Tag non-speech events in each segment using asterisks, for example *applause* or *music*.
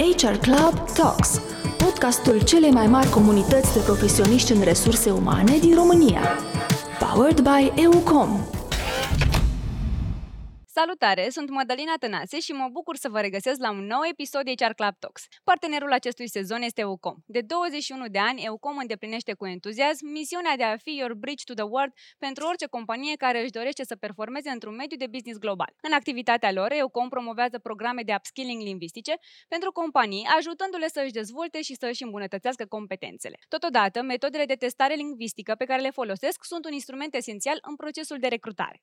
HR Club Talks, podcastul celei mai mari comunități de profesioniști în resurse umane din România. Powered by EUCOM. Salutare, sunt Madalina Tănase și mă bucur să vă regăsesc la un nou episod de HR Club Talks. Partenerul acestui sezon este EUCOM. De 21 de ani, EUCOM îndeplinește cu entuziasm misiunea de a fi your bridge to the world pentru orice companie care își dorește să performeze într-un mediu de business global. În activitatea lor, EUCOM promovează programe de upskilling lingvistice pentru companii, ajutându-le să își dezvolte și să își îmbunătățească competențele. Totodată, metodele de testare lingvistică pe care le folosesc sunt un instrument esențial în procesul de recrutare.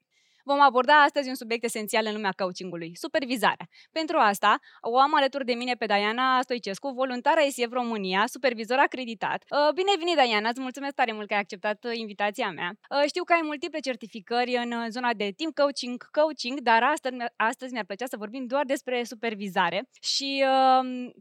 Vom aborda astăzi un subiect esențial în lumea coachingului, supervizarea. Pentru asta o am alături de mine pe Diana Stoicescu, voluntară ICF România, supervizor acreditat. Uh, bine venit, Diana, îți mulțumesc tare mult că ai acceptat uh, invitația mea. Uh, știu că ai multiple certificări în zona de team coaching, coaching, dar astăzi, astăzi mi-ar plăcea să vorbim doar despre supervizare și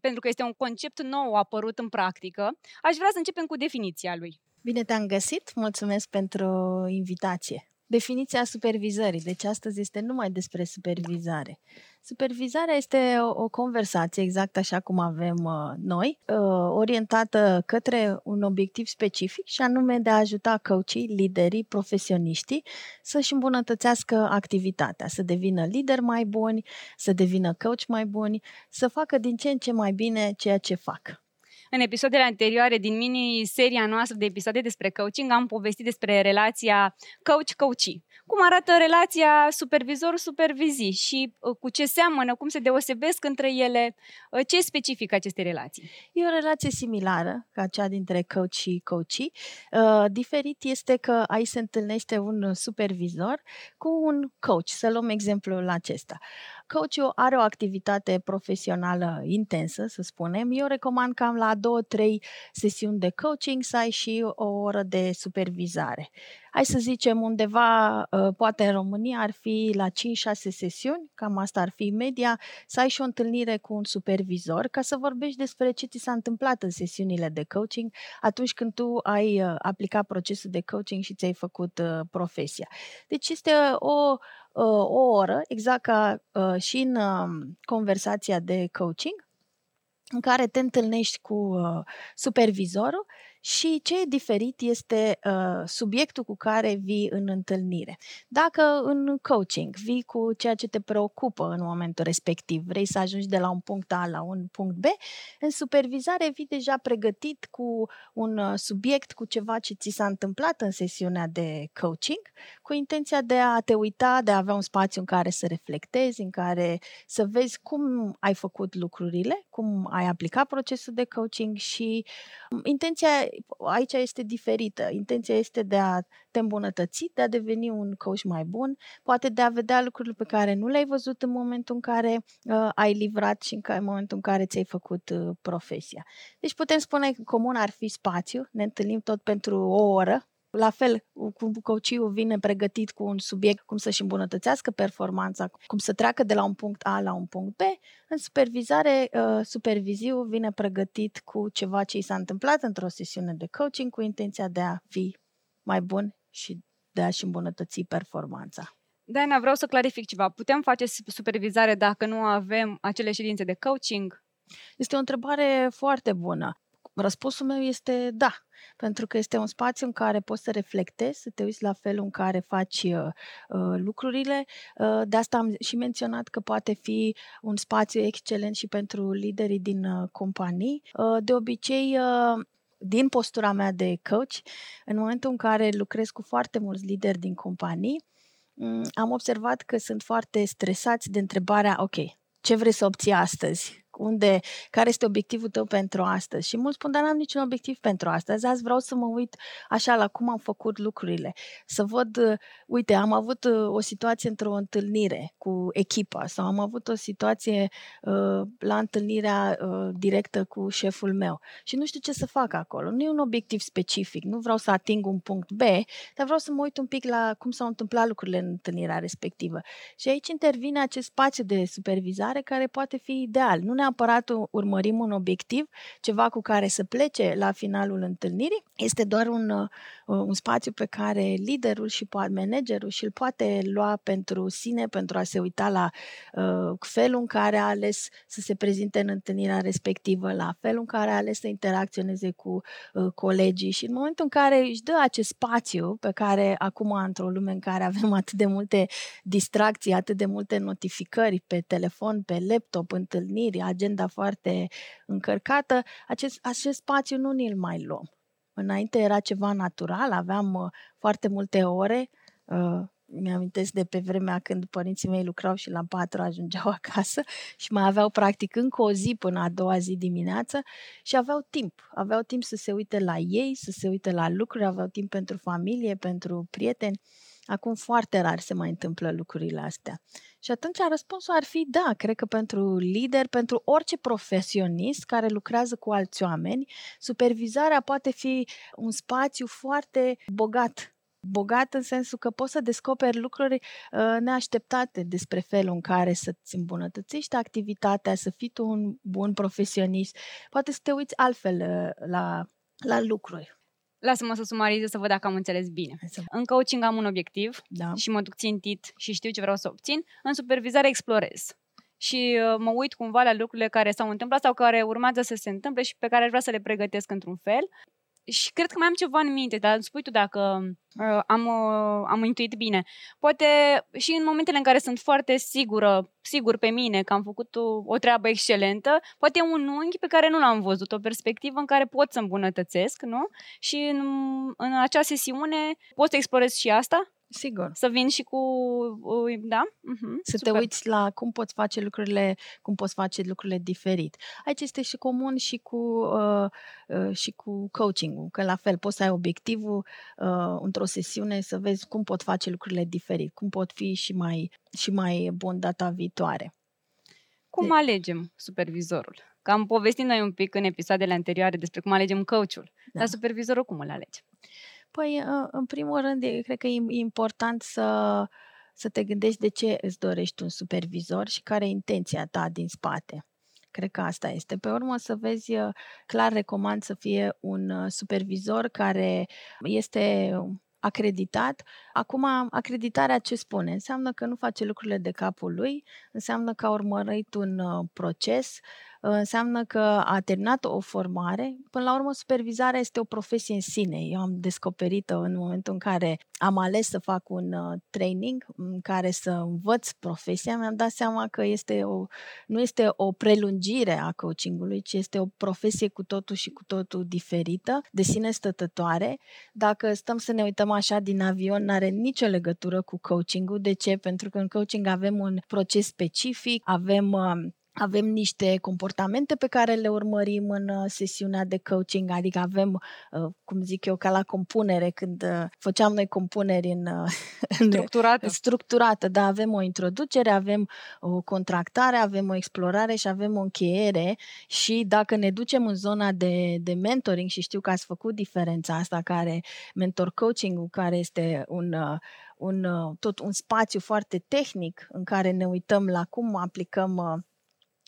pentru că este un concept nou apărut în practică, aș vrea să începem cu definiția lui. Bine te-am găsit, mulțumesc pentru invitație. Definiția supervizării. Deci astăzi este numai despre supervizare. Supervizarea este o, o conversație, exact așa cum avem uh, noi, uh, orientată către un obiectiv specific și anume de a ajuta coachii, liderii, profesioniștii să-și îmbunătățească activitatea, să devină lideri mai buni, să devină coach mai buni, să facă din ce în ce mai bine ceea ce fac. În episoadele anterioare din mini-seria noastră de episoade despre coaching am povestit despre relația coach-coachii. Cum arată relația supervizor-supervizii și uh, cu ce seamănă, cum se deosebesc între ele, uh, ce specifică aceste relații? E o relație similară ca cea dintre coach și coachii. Uh, diferit este că aici se întâlnește un supervizor cu un coach. Să luăm exemplul acesta. Coachul are o activitate profesională intensă, să spunem. Eu recomand cam la două, trei sesiuni de coaching să ai și o oră de supervizare. Hai să zicem undeva, ă, poate în România ar fi la 5-6 sesiuni, cam asta ar fi media, să ai și o întâlnire cu un supervizor ca să vorbești despre ce ți s-a întâmplat în sesiunile de coaching atunci când tu ai ă, aplicat procesul de coaching și ți-ai făcut ă, profesia. Deci este o o oră, exact ca și în conversația de coaching, în care te întâlnești cu supervizorul și ce e diferit este uh, subiectul cu care vii în întâlnire. Dacă în coaching vii cu ceea ce te preocupă în momentul respectiv, vrei să ajungi de la un punct A la un punct B, în supervizare vii deja pregătit cu un uh, subiect, cu ceva ce ți s-a întâmplat în sesiunea de coaching, cu intenția de a te uita, de a avea un spațiu în care să reflectezi, în care să vezi cum ai făcut lucrurile, cum ai aplicat procesul de coaching și um, intenția aici este diferită. Intenția este de a te îmbunătăți, de a deveni un coach mai bun, poate de a vedea lucrurile pe care nu le-ai văzut în momentul în care uh, ai livrat și în, care, în momentul în care ți-ai făcut uh, profesia. Deci putem spune că comun ar fi spațiu, ne întâlnim tot pentru o oră, la fel, cum coachul vine pregătit cu un subiect, cum să-și îmbunătățească performanța, cum să treacă de la un punct A la un punct B, în supervizare, uh, superviziu vine pregătit cu ceva ce i s-a întâmplat într-o sesiune de coaching cu intenția de a fi mai bun și de a-și îmbunătăți performanța. Diana, vreau să clarific ceva. Putem face supervizare dacă nu avem acele ședințe de coaching? Este o întrebare foarte bună. Răspunsul meu este da, pentru că este un spațiu în care poți să reflectezi, să te uiți la felul în care faci uh, uh, lucrurile. Uh, de asta am și menționat că poate fi un spațiu excelent și pentru liderii din uh, companii. Uh, de obicei, uh, din postura mea de coach, în momentul în care lucrez cu foarte mulți lideri din companii, um, am observat că sunt foarte stresați de întrebarea, ok, ce vrei să obții astăzi? Unde, care este obiectivul tău pentru astăzi. Și mulți spun, dar n-am niciun obiectiv pentru astăzi, azi vreau să mă uit așa la cum am făcut lucrurile, să văd, uh, uite, am avut uh, o situație într-o întâlnire cu echipa sau am avut o situație uh, la întâlnirea uh, directă cu șeful meu și nu știu ce să fac acolo. Nu e un obiectiv specific, nu vreau să ating un punct B, dar vreau să mă uit un pic la cum s-au întâmplat lucrurile în întâlnirea respectivă. Și aici intervine acest spațiu de supervizare care poate fi ideal. Nu neapărat urmărim un obiectiv, ceva cu care să plece la finalul întâlnirii, este doar un, uh, un spațiu pe care liderul și poate managerul și îl poate lua pentru sine, pentru a se uita la uh, felul în care a ales să se prezinte în întâlnirea respectivă, la felul în care a ales să interacționeze cu uh, colegii și în momentul în care își dă acest spațiu pe care acum într-o lume în care avem atât de multe distracții, atât de multe notificări pe telefon, pe laptop, întâlniri, agenda foarte încărcată, acest, acest spațiu nu ni-l mai luăm. Înainte era ceva natural, aveam uh, foarte multe ore, uh, mi-amintesc de pe vremea când părinții mei lucrau și la patru ajungeau *laughs* acasă și mai aveau practic încă o zi până a doua zi dimineață și aveau timp. Aveau timp să se uite la ei, să se uite la lucruri, aveau timp pentru familie, pentru prieteni. Acum foarte rar se mai întâmplă lucrurile astea. Și atunci răspunsul ar fi da, cred că pentru lider, pentru orice profesionist care lucrează cu alți oameni, supervizarea poate fi un spațiu foarte bogat bogat în sensul că poți să descoperi lucruri uh, neașteptate despre felul în care să-ți îmbunătățești activitatea, să fii tu un bun profesionist. Poate să te uiți altfel uh, la, la lucruri. Lasă-mă să sumarizez să văd dacă am înțeles bine. În coaching am un obiectiv da. și mă duc țintit și știu ce vreau să obțin. În supervizare explorez și uh, mă uit cumva la lucrurile care s-au întâmplat sau care urmează să se întâmple și pe care aș vrea să le pregătesc într-un fel și cred că mai am ceva în minte, dar spui tu dacă uh, am, uh, am intuit bine. Poate și în momentele în care sunt foarte sigură, sigur pe mine că am făcut o, o treabă excelentă, poate un unghi pe care nu l-am văzut, o perspectivă în care pot să îmbunătățesc, nu? Și în, în acea sesiune pot să explorez și asta? Sigur. Să vin și cu, da? Uh-huh. Să Super. te uiți la cum poți face lucrurile, cum poți face lucrurile diferit. Aici este și comun și cu, uh, uh, și cu coaching că la fel poți să ai obiectivul uh, într-o sesiune să vezi cum pot face lucrurile diferit, cum pot fi și mai, și mai bun data viitoare. Cum de... alegem supervizorul? Că am povestit noi un pic în episoadele anterioare despre cum alegem coachul, da. dar supervizorul cum îl alegi? Păi, ă, în primul rând, cred că e important să, să te gândești de ce îți dorești un supervizor și care e intenția ta din spate. Cred că asta este. Pe urmă să vezi, ă, clar recomand să fie un ă, supervizor care este acreditat. Acum, acreditarea ce spune? Înseamnă că nu face lucrurile de capul lui, înseamnă că a urmărit un proces, înseamnă că a terminat o formare. Până la urmă, supervizarea este o profesie în sine. Eu am descoperit-o în momentul în care am ales să fac un uh, training în care să învăț profesia. Mi-am dat seama că este o, nu este o prelungire a coachingului, ci este o profesie cu totul și cu totul diferită, de sine stătătoare. Dacă stăm să ne uităm așa din avion, nu are nicio legătură cu coachingul. De ce? Pentru că în coaching avem un proces specific, avem uh, avem niște comportamente pe care le urmărim în uh, sesiunea de coaching, adică avem, uh, cum zic eu, ca la compunere, când uh, făceam noi compuneri în, *laughs* structurată. structurată, da, avem o introducere, avem o contractare, avem o explorare și avem o încheiere și dacă ne ducem în zona de, de mentoring și știu că ați făcut diferența asta care mentor coaching care este un un, tot un spațiu foarte tehnic în care ne uităm la cum aplicăm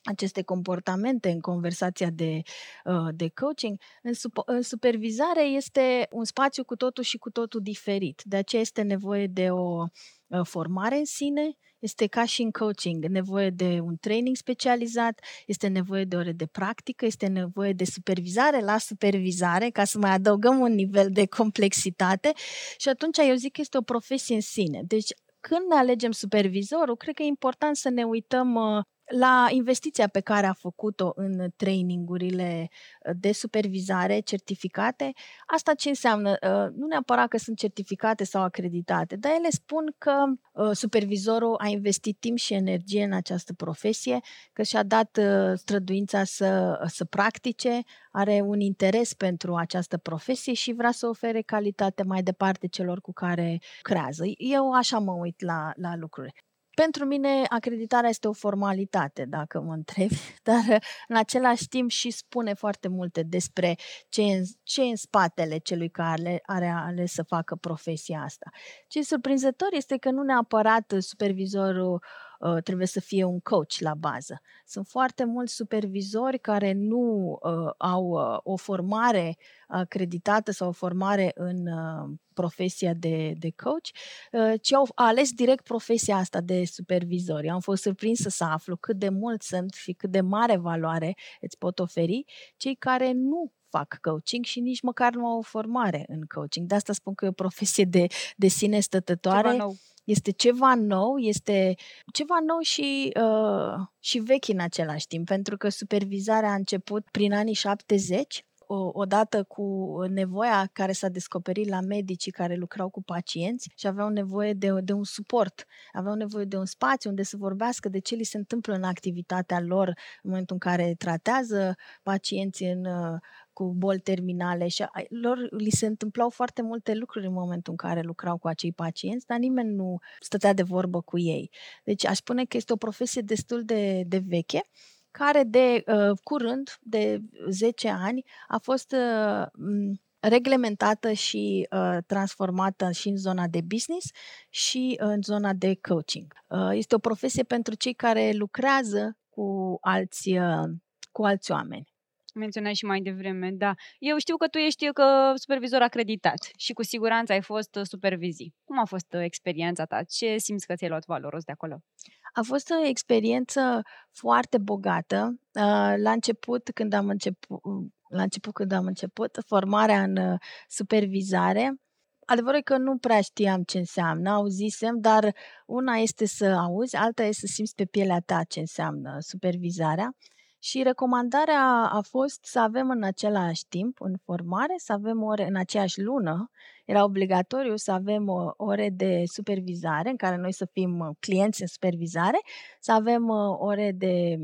aceste comportamente în conversația de, uh, de coaching, în, sup- în supervizare este un spațiu cu totul și cu totul diferit. De aceea este nevoie de o uh, formare în sine, este ca și în coaching, nevoie de un training specializat, este nevoie de ore de practică, este nevoie de supervizare la supervizare, ca să mai adăugăm un nivel de complexitate și atunci eu zic că este o profesie în sine. Deci când ne alegem supervizorul, cred că e important să ne uităm uh, la investiția pe care a făcut-o în trainingurile uh, de supervizare certificate, asta ce înseamnă? Uh, nu neapărat că sunt certificate sau acreditate, dar ele spun că uh, supervizorul a investit timp și energie în această profesie, că și-a dat străduința să, să practice, are un interes pentru această profesie și vrea să ofere calitate mai departe celor cu care creează. Eu așa mă uit la, la lucruri. Pentru mine acreditarea este o formalitate, dacă mă întrebi, *laughs* dar în același timp și spune foarte multe despre ce e în, ce e în spatele celui care are ales să facă profesia asta. Ce e surprinzător este că nu neapărat supervizorul uh, trebuie să fie un coach la bază. Sunt foarte mulți supervizori care nu uh, au uh, o formare acreditată sau o formare în uh, profesia de, de coach, uh, ci au ales direct profesia asta de supervizori. Am fost surprinsă să aflu cât de mult sunt și cât de mare valoare îți pot oferi cei care nu fac coaching și nici măcar nu au o formare în coaching. De asta spun că e o profesie de, de sine stătătoare. Ceva nou. Este ceva nou, este ceva nou și, uh, și vechi în același timp, pentru că supervizarea a început prin anii 70 odată cu nevoia care s-a descoperit la medicii care lucrau cu pacienți și aveau nevoie de, de un suport, aveau nevoie de un spațiu unde să vorbească de ce li se întâmplă în activitatea lor în momentul în care tratează pacienții în, cu boli terminale și lor li se întâmplau foarte multe lucruri în momentul în care lucrau cu acei pacienți, dar nimeni nu stătea de vorbă cu ei. Deci aș spune că este o profesie destul de, de veche care de uh, curând, de 10 ani, a fost uh, reglementată și uh, transformată și în zona de business și în zona de coaching. Uh, este o profesie pentru cei care lucrează cu alți, uh, cu alți oameni. Menționai și mai devreme, da. Eu știu că tu ești că supervizor acreditat și cu siguranță ai fost supervizii. Cum a fost uh, experiența ta? Ce simți că ți-ai luat valoros de acolo? A fost o experiență foarte bogată. Uh, la început, când am început, la început când am început formarea în uh, supervizare, adevărul e că nu prea știam ce înseamnă, auzisem, dar una este să auzi, alta este să simți pe pielea ta ce înseamnă supervizarea. Și recomandarea a fost să avem în același timp, în formare, să avem ore în aceeași lună, era obligatoriu să avem uh, ore de supervizare în care noi să fim uh, clienți în supervizare, să avem uh, ore de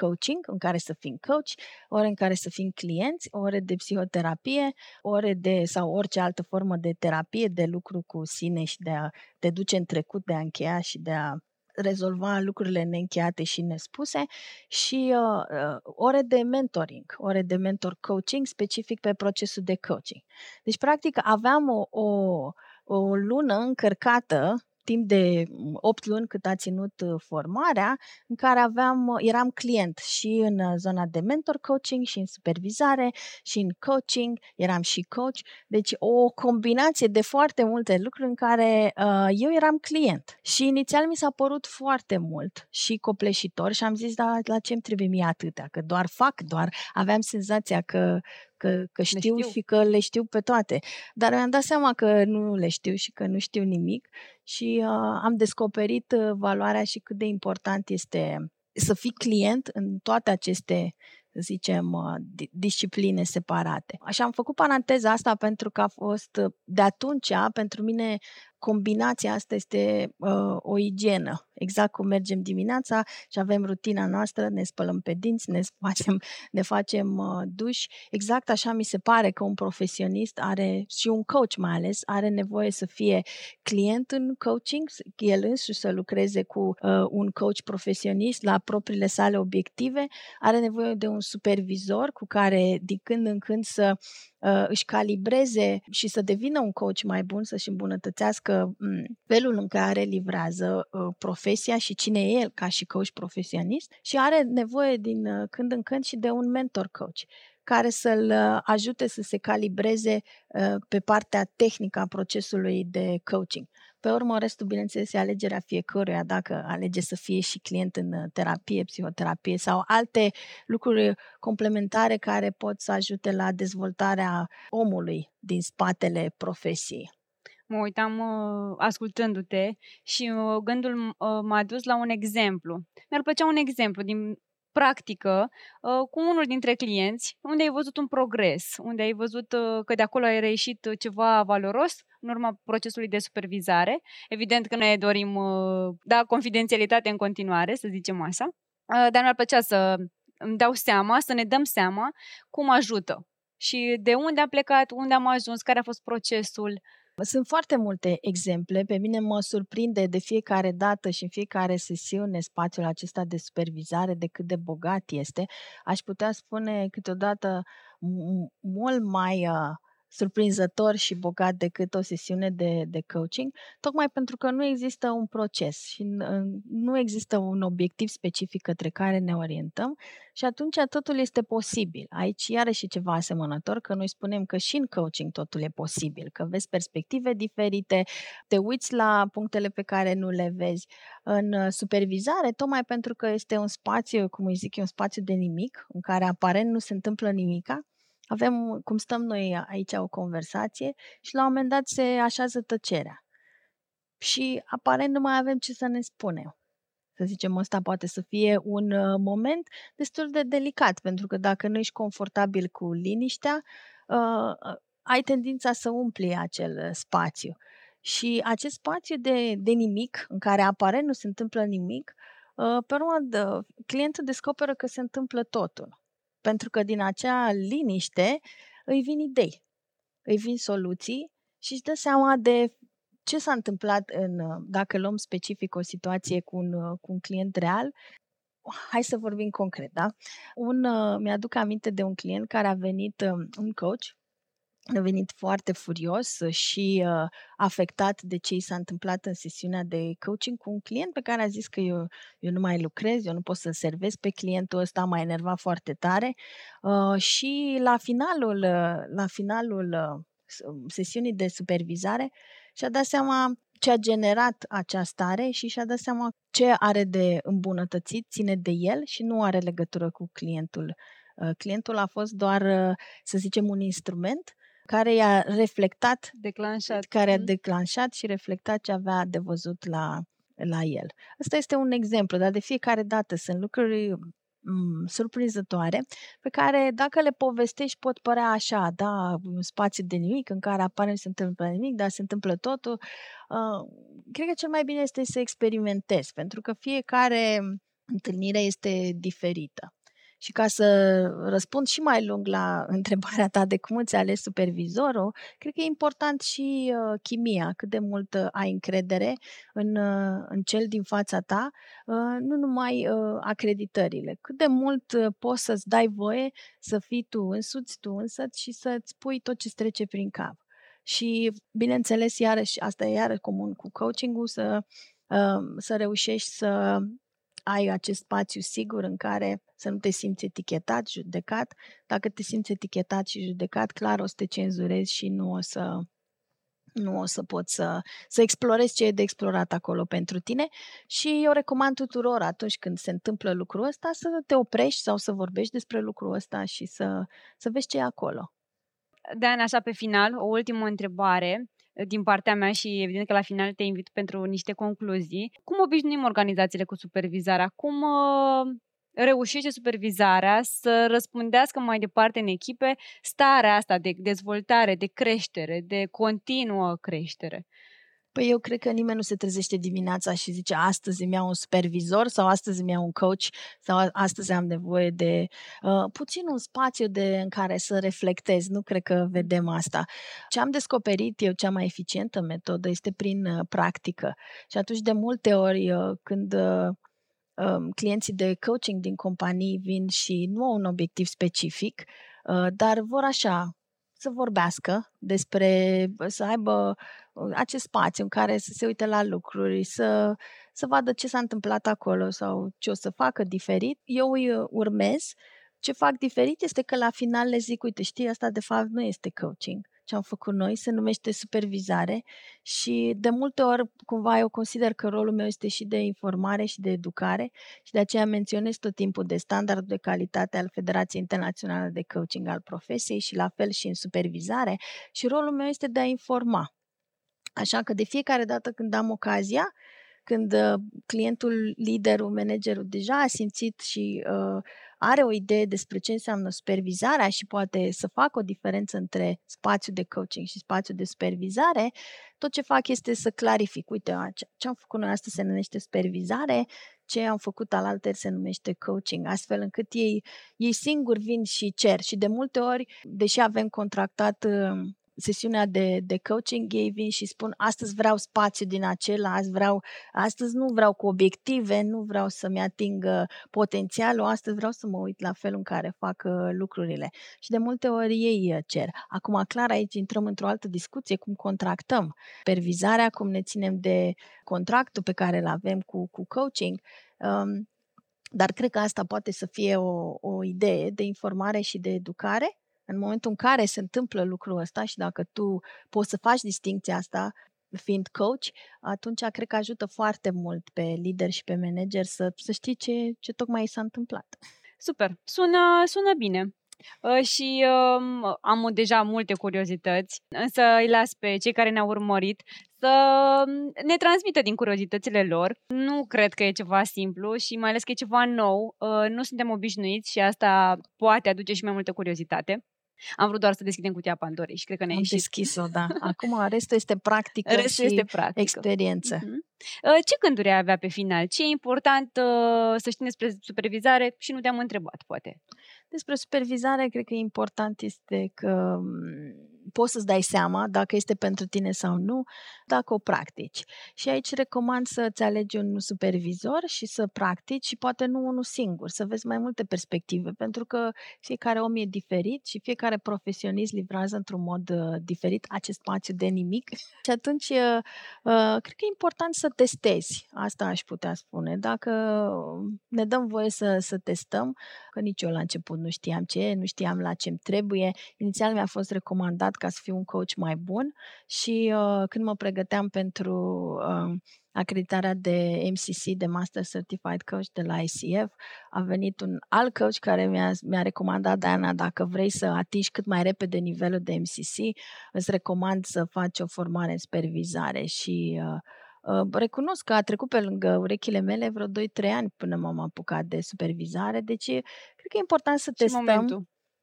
coaching în care să fim coach, ore în care să fim clienți, ore de psihoterapie, ore de sau orice altă formă de terapie, de lucru cu sine și de a te duce în trecut, de a încheia și de a rezolva lucrurile neîncheiate și nespuse și uh, uh, ore de mentoring, ore de mentor coaching specific pe procesul de coaching. Deci, practic, aveam o, o, o lună încărcată timp de 8 luni cât a ținut uh, formarea, în care aveam, uh, eram client și în uh, zona de mentor coaching și în supervizare și în coaching, eram și coach. Deci o combinație de foarte multe lucruri în care uh, eu eram client. Și inițial mi s-a părut foarte mult și copleșitor și am zis, da, la ce îmi trebuie mie atâtea? Că doar fac, doar aveam senzația că că, că știu, știu și că le știu pe toate. Dar mi-am dat seama că nu le știu și că nu știu nimic și uh, am descoperit uh, valoarea și cât de important este să fii client în toate aceste să zicem, uh, discipline separate. Așa am făcut paranteza asta pentru că a fost uh, de atunci, pentru mine, combinația asta este uh, o igienă. Exact cum mergem dimineața și avem rutina noastră, ne spălăm pe dinți, ne *laughs* facem, ne facem uh, duș. Exact așa mi se pare că un profesionist are, și un coach mai ales, are nevoie să fie client în coaching, el însuși să lucreze cu uh, un coach profesionist la propriile sale obiective, are nevoie de un supervizor cu care din când în când să uh, își calibreze și să devină un coach mai bun, să-și îmbunătățească um, felul în care livrează uh, profesia și cine e el ca și coach profesionist și are nevoie din uh, când în când și de un mentor coach care să-l uh, ajute să se calibreze uh, pe partea tehnică a procesului de coaching. Pe urmă, restul, bineînțeles, e alegerea fiecăruia, dacă alege să fie și client în uh, terapie, psihoterapie sau alte lucruri complementare care pot să ajute la dezvoltarea omului din spatele profesiei. Mă uitam uh, ascultându-te și uh, gândul uh, m-a dus la un exemplu. Mi-ar plăcea un exemplu din practică uh, cu unul dintre clienți, unde ai văzut un progres, unde ai văzut uh, că de acolo ai reieșit ceva valoros în urma procesului de supervizare. Evident că noi dorim uh, da, confidențialitate în continuare, să zicem așa, dar mi-ar plăcea să îmi dau seama, să ne dăm seama cum ajută și de unde am plecat, unde am ajuns, care a fost procesul, sunt foarte multe exemple. Pe mine mă surprinde de fiecare dată și în fiecare sesiune spațiul acesta de supervizare de cât de bogat este. Aș putea spune câteodată mult mai uh, surprinzător și bogat decât o sesiune de, de coaching, tocmai pentru că nu există un proces și nu există un obiectiv specific către care ne orientăm și atunci totul este posibil. Aici iarăși ceva asemănător, că noi spunem că și în coaching totul e posibil, că vezi perspective diferite, te uiți la punctele pe care nu le vezi. În supervizare, tocmai pentru că este un spațiu, cum îi zic eu, un spațiu de nimic, în care aparent nu se întâmplă nimica, avem, cum stăm noi aici, o conversație și la un moment dat se așează tăcerea. Și aparent nu mai avem ce să ne spunem. Să zicem, ăsta poate să fie un uh, moment destul de delicat, pentru că dacă nu ești confortabil cu liniștea, uh, ai tendința să umpli acel uh, spațiu. Și acest spațiu de, de nimic, în care aparent nu se întâmplă nimic, uh, pe urmă, clientul descoperă că se întâmplă totul. Pentru că din acea liniște îi vin idei, îi vin soluții și își dă seama de ce s-a întâmplat în, dacă luăm specific o situație cu un, cu un client real, hai să vorbim concret, da? Un, mi-aduc aminte de un client care a venit, un coach, a venit foarte furios și uh, afectat de ce i s-a întâmplat în sesiunea de coaching cu un client pe care a zis că eu, eu nu mai lucrez, eu nu pot să servesc pe clientul ăsta, m-a enervat foarte tare uh, și la finalul, uh, la finalul uh, sesiunii de supervizare și-a dat seama ce a generat acea stare și și-a dat seama ce are de îmbunătățit, ține de el și nu are legătură cu clientul. Uh, clientul a fost doar, uh, să zicem, un instrument care i-a reflectat, declanșat. care a mm. declanșat și reflectat ce avea de văzut la, la el. Asta este un exemplu, dar de fiecare dată sunt lucruri mm, surprinzătoare, pe care dacă le povestești pot părea așa, da, un spațiu de nimic în care apare se întâmplă nimic, dar se întâmplă totul. Uh, cred că cel mai bine este să experimentezi, pentru că fiecare întâlnire este diferită. Și ca să răspund și mai lung la *laughs* întrebarea ta de cum îți ales supervizorul, cred că e important și uh, chimia, cât de mult uh, ai încredere în, uh, în cel din fața ta, uh, nu numai uh, acreditările, cât de mult uh, poți să-ți dai voie să fii tu însuți, tu însă și să-ți pui tot ce trece prin cap. Și, bineînțeles, iarăși, asta e iarăși comun cu coaching-ul, să, uh, să reușești să ai acest spațiu sigur în care să nu te simți etichetat, judecat. Dacă te simți etichetat și judecat, clar o să te cenzurezi și nu o să, nu o să poți să, să explorezi ce e de explorat acolo pentru tine și eu recomand tuturor atunci când se întâmplă lucrul ăsta să te oprești sau să vorbești despre lucrul ăsta și să, să vezi ce e acolo. Dan, așa pe final, o ultimă întrebare din partea mea și evident că la final te invit pentru niște concluzii. Cum obișnuim organizațiile cu supervizarea? Cum uh, reușește supervizarea să răspundească mai departe în echipe starea asta de dezvoltare, de creștere, de continuă creștere? Păi eu cred că nimeni nu se trezește dimineața și zice astăzi îmi iau un supervizor sau astăzi îmi iau un coach sau astăzi am nevoie de uh, puțin un spațiu de, în care să reflectez. Nu cred că vedem asta. Ce am descoperit eu, cea mai eficientă metodă este prin uh, practică. Și atunci de multe ori uh, când uh, um, clienții de coaching din companii vin și nu au un obiectiv specific, uh, dar vor așa să vorbească despre, să aibă uh, acest spațiu în care să se uite la lucruri, să, să vadă ce s-a întâmplat acolo sau ce o să facă diferit. Eu îi uh, urmez. Ce fac diferit este că la final le zic, uite, știi, asta de fapt nu este coaching ce am făcut noi, se numește supervizare și de multe ori cumva eu consider că rolul meu este și de informare și de educare și de aceea menționez tot timpul de standardul de calitate al Federației Internaționale de Coaching al Profesiei și la fel și în supervizare și rolul meu este de a informa. Așa că de fiecare dată când am ocazia, când uh, clientul, liderul, managerul deja a simțit și uh, are o idee despre ce înseamnă supervizarea și poate să facă o diferență între spațiul de coaching și spațiul de supervizare, tot ce fac este să clarific. Uite, ce am făcut noi astăzi se numește supervizare, ce am făcut alaltă se numește coaching, astfel încât ei, ei singuri vin și cer. Și de multe ori, deși avem contractat uh, sesiunea de, de coaching, ei vin și spun astăzi vreau spațiu din acela, azi vreau, astăzi nu vreau cu obiective, nu vreau să-mi ating potențialul, astăzi vreau să mă uit la felul în care fac lucrurile. Și de multe ori ei cer. Acum, clar, aici intrăm într-o altă discuție, cum contractăm pervizarea, cum ne ținem de contractul pe care îl avem cu, cu coaching. Um, dar cred că asta poate să fie o, o idee de informare și de educare în momentul în care se întâmplă lucrul ăsta și dacă tu poți să faci distinția asta fiind coach, atunci cred că ajută foarte mult pe lider și pe manager să, să știi ce, ce tocmai s-a întâmplat. Super, sună, sună bine. Uh, și uh, am deja multe curiozități, însă îi las pe cei care ne-au urmărit să ne transmită din curiozitățile lor. Nu cred că e ceva simplu și mai ales că e ceva nou. Uh, nu suntem obișnuiți și asta poate aduce și mai multă curiozitate. Am vrut doar să deschidem cutia Pandorei și cred că ne-a Am deschis-o, da. *laughs* Acum restul este practică restul și este practică. experiență. Uh-huh. Ce gânduri ai avea pe final? Ce e important uh, să știi despre supervizare și nu te-am întrebat, poate? Despre supervizare, cred că important este că mm, poți să-ți dai seama dacă este pentru tine sau nu, dacă o practici. Și aici recomand să-ți alegi un supervizor și să practici și poate nu unul singur, să vezi mai multe perspective, pentru că fiecare om e diferit și fiecare profesionist livrează într-un mod uh, diferit acest spațiu de nimic. *laughs* Și atunci, uh, uh, cred că e important să testezi. Asta aș putea spune. Dacă ne dăm voie să, să testăm, că nici eu la început nu știam ce e, nu știam la ce-mi trebuie. Inițial mi-a fost recomandat ca să fiu un coach mai bun și uh, când mă pregăteam pentru uh, acreditarea de MCC, de Master Certified Coach de la ICF, a venit un alt coach care mi-a, mi-a recomandat, Diana, dacă vrei să atingi cât mai repede nivelul de MCC, îți recomand să faci o formare în supervizare și uh, Uh, recunosc că a trecut pe lângă urechile mele vreo 2-3 ani până m-am apucat de supervizare, deci cred că e important să și testăm momentul.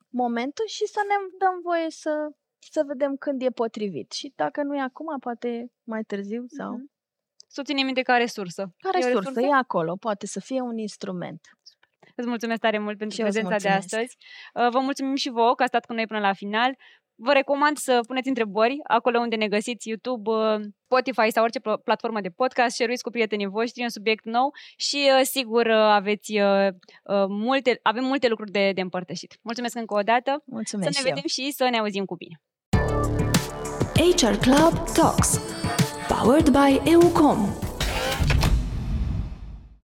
momentul și să ne dăm voie să, să vedem când e potrivit. Și dacă nu e acum, poate mai târziu sau... Mm-hmm. Să o ținem minte ca resursă. Ca resursă, e, resursă? e acolo, poate să fie un instrument. Îți mulțumesc tare mult pentru și prezența de astăzi. Uh, vă mulțumim și vouă că a stat cu noi până la final. Vă recomand să puneți întrebări acolo unde ne găsiți YouTube, uh, Spotify sau orice platformă de podcast, share cu prietenii voștri un subiect nou și uh, sigur uh, aveți multe, avem multe lucruri de, de împărtășit. Mulțumesc încă o dată. Mulțumesc să ne vedem și să ne auzim cu bine. HR Club Talks Powered by EUCOM